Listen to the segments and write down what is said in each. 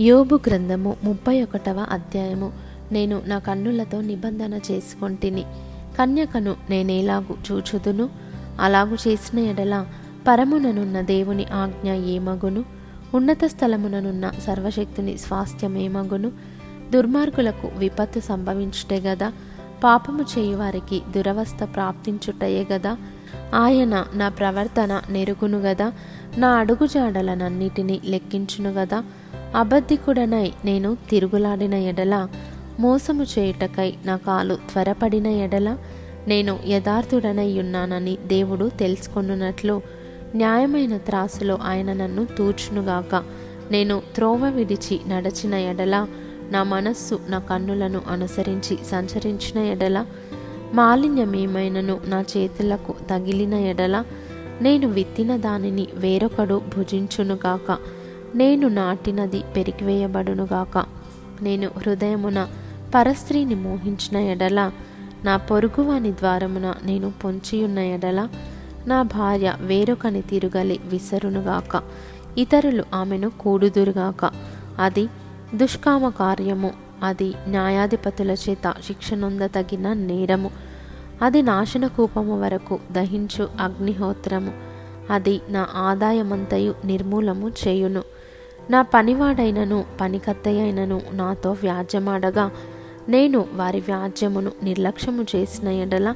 యోబు గ్రంథము ముప్పై ఒకటవ అధ్యాయము. నేను నా కన్నులతో నిబంధన చేసుకొంటిని. కన్యకను నేనేలాగు చూచుదును? అలాగు చేసిన ఎడల పరముననున్న దేవుని ఆజ్ఞ ఏమగును? ఉన్నత స్థలముననున్న సర్వశక్తుని స్వాస్థ్యమేమగును? దుర్మార్గులకు విపత్తు సంభవించుటే గదా? పాపము చేయువారికి దురవస్థ ప్రాప్తించుటయే గదా? ఆయన నా ప్రవర్తన నెరుగును గదా? నా అడుగుజాడలనన్నిటినీ లెక్కించును గదా? అబద్ధికుడనై నేను తిరుగులాడిన ఎడల మోసము చేయుటకై నా కాలు త్వరపడిన ఎడల నేను యథార్థుడనై ఉన్నానని దేవుడు తెలుసుకొనున్నట్లు న్యాయమైన త్రాసులో ఆయన నన్ను తూచునుగాక నేను త్రోవ విడిచి నడచిన ఎడల నా మనస్సు నా కన్నులను అనుసరించి సంచరించిన ఎడల మాలిన్యమేమైనను నా చేతులకు తగిలిన ఎడల నేను విత్తిన దానిని వేరొకడు భుజించునుగాక నేను నాటినది పెరిగివేయబడునుగాక. నేను హృదయమున పరస్త్రీని మోహించిన ఎడల నా పొరుగువాని ద్వారమున నేను పొంచియున్న ఎడల నా భార్య వేరొకని తిరుగలి విసరునుగాక. ఇతరులు ఆమెను కూడుదురుగాక. అది దుష్కామ కార్యము అది న్యాయాధిపతుల చేత శిక్షనొందతగిన నేరము. అది నాశన కూపము వరకు దహించు అగ్నిహోత్రము. అది నా ఆదాయమంతయు నిర్మూలము చేయును. నా పనివాడైనను పనికత్తయ్యైనను నాతో వ్యాజ్యమాడగా నేను వారి వ్యాజ్యమును నిర్లక్ష్యము చేసిన ఎడల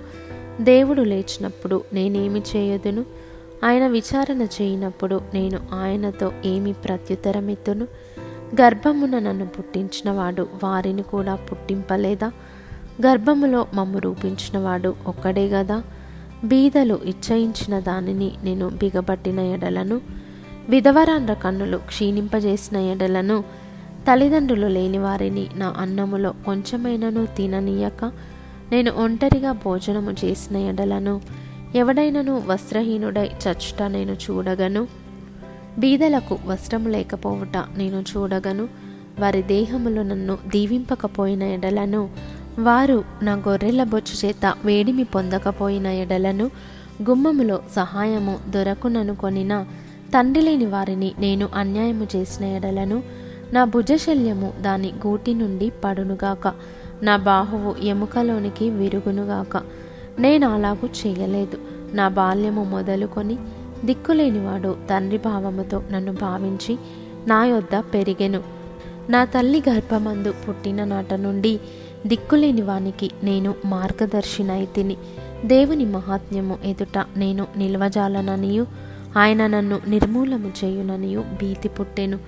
దేవుడు లేచినప్పుడు నేనేమి చేయదును? ఆయన విచారణ చేయనప్పుడు నేను ఆయనతో ఏమి ప్రత్యుత్తరమెత్తును? గర్భమున నన్ను పుట్టించినవాడు వారిని కూడా పుట్టింపలేదా? గర్భములో మమ్ము రూపించినవాడు ఒక్కడే గదా? బీదలు ఇచ్చయించిన దానిని నేను బిగబట్టిన ఎడలను విధవరాండ్ర కన్నులు క్షీణింపజేసిన ఎడలను తల్లిదండ్రులు లేని వారిని నా అన్నములో కొంచెమైనను తిననీయక నేను ఒంటరిగా భోజనము చేసిన ఎడలను ఎవడైనను వస్త్రహీనుడై చచ్చుట నేను చూడగను. బీదలకు వస్త్రము లేకపోవుట నేను చూడగను. వారి దేహములు నన్ను దీవింపకపోయిన ఎడలను వారు నా గొర్రెల బొచ్చు చేత వేడిమి పొందకపోయిన ఎడలను గుమ్మములో సహాయము దొరకుననుకొనిన తండ్రి లేని వారిని నేను అన్యాయము చేసిన ఎడలను నా భుజశల్యము దాని గూటి నుండి పడునుగాక. నా బాహువు ఎముకలోనికి విరుగునుగాక. నేను అలాగూ చేయలేదు. నా బాల్యము మొదలుకొని దిక్కులేనివాడు తండ్రి భావముతో నన్ను భావించి నా యొద్ద పెరిగెను. నా తల్లి గర్భమందు పుట్టిన నాట నుండి దిక్కులేని వానికి నేను మార్గదర్శినైతిని. దేవుని మహాత్మ్యము ఎదుట నేను నిల్వజాలననియు ఆయన నన్ను నిర్మూలము చేయుననియు భీతి పుట్టెను.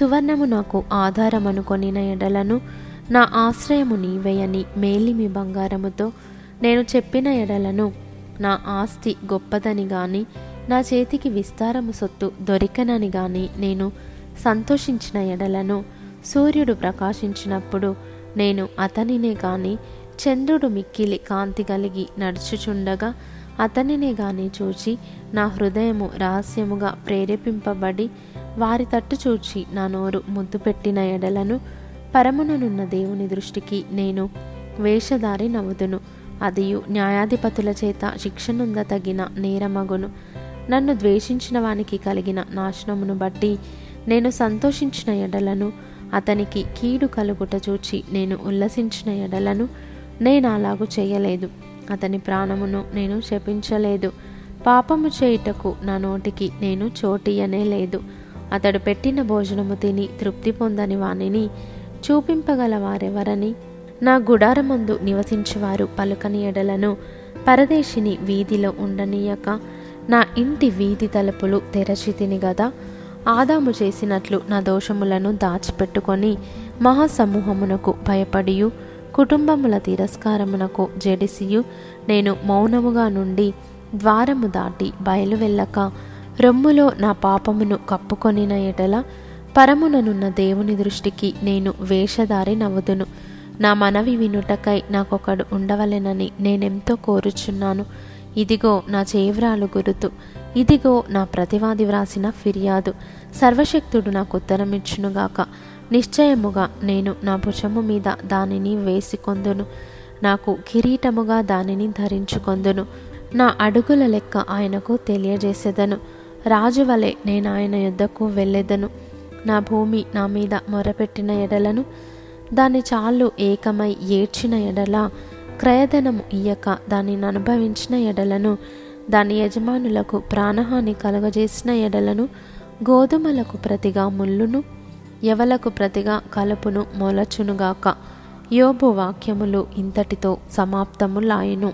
సువర్ణము నాకు ఆధారమనుకొనిన ఎడలను నా ఆశ్రయము నీవేయని మేలిమి బంగారముతో నేను చెప్పిన ఎడలను నా ఆస్తి గొప్పదని గాని నా చేతికి విస్తారము సొత్తు దొరికనని గాని నేను సంతోషించిన ఎడలను సూర్యుడు ప్రకాశించినప్పుడు నేను అతనినే గాని చంద్రుడు మిక్కిలి కాంతి కలిగి నడుచుచుండగా అతనినే గాని చూచి నా హృదయము రహస్యముగా ప్రేరేపింపబడి వారి తట్టు చూచి నా నోరు ముద్దు పెట్టిన ఎడలను పరముననున్న దేవుని దృష్టికి నేను వేషధారి నవ్వుదును. అదియు న్యాయాధిపతుల చేత శిక్షనుంద తగిన నేరమగును. నన్ను ద్వేషించిన వానికి కలిగిన నాశనమును బట్టి నేను సంతోషించిన ఎడలను అతనికి కీడు కలుగుట చూచి నేను ఉల్లసించిన ఎడలను నేను అలాగు చేయలేదు. అతని ప్రాణమును నేను శపించలేదు. పాపము చేయుటకు నా నోటికి నేను చోటియనే లేదు. అతడు పెట్టిన భోజనము తిని తృప్తి పొందని వానిని చూపింపగల వారెవరని? నా గుడారమందు నివసించువారు పలుకని ఎడలను పరదేశిని వీధిలో ఉండనీయక నా ఇంటి వీధి తలుపులు తెరచితిని గదా? ఆదాము చేసినట్లు నా దోషములను దాచిపెట్టుకొని మహాసమూహమునకు భయపడియు. కుటుంబముల తిరస్కారమునకు జడిసియు నేను మౌనముగా నుండి ద్వారము దాటి బయలు వెళ్ళక రొమ్ములో నా పాపమును కప్పుకొనిన ఎడల పరముననున్న దేవుని దృష్టికి నేను వేషధారి నవ్వుదును. నా మనవి వినుటకై నాకొకడు ఉండవలెనని నేనెంతో కోరుచున్నాను. ఇదిగో నా చేవ్రాలు గురుతు. ఇదిగో నా ప్రతివాది వ్రాసిన ఫిర్యాదు. సర్వశక్తుడు నాకు ఉత్తరమిచ్చునుగాక. నిశ్చయముగా నేను నా భుజము మీద దానిని వేసికొందును. నాకు కిరీటముగా దానిని ధరించుకొందును. నా అడుగుల లెక్క ఆయనకు తెలియజేసేదను. రాజు వలె నేను ఆయన యుద్ధకు వెళ్ళేదను. నా భూమి నా మీద మొరపెట్టిన ఎడలను దాని చాలు ఏకమై ఏడ్చిన ఎడల క్రయధనము ఇయ్యక దానిని అనుభవించిన ఎడలను దాని యజమానులకు ప్రాణహాని కలుగజేసిన ఎడలను గోధుమలకు ప్రతిగా ముళ్ళును ఎవలకు ప్రతిగా కలుపును మొలచునుగాక. యోబు వాక్యములు ఇంతటితో సమాప్తములాయెను.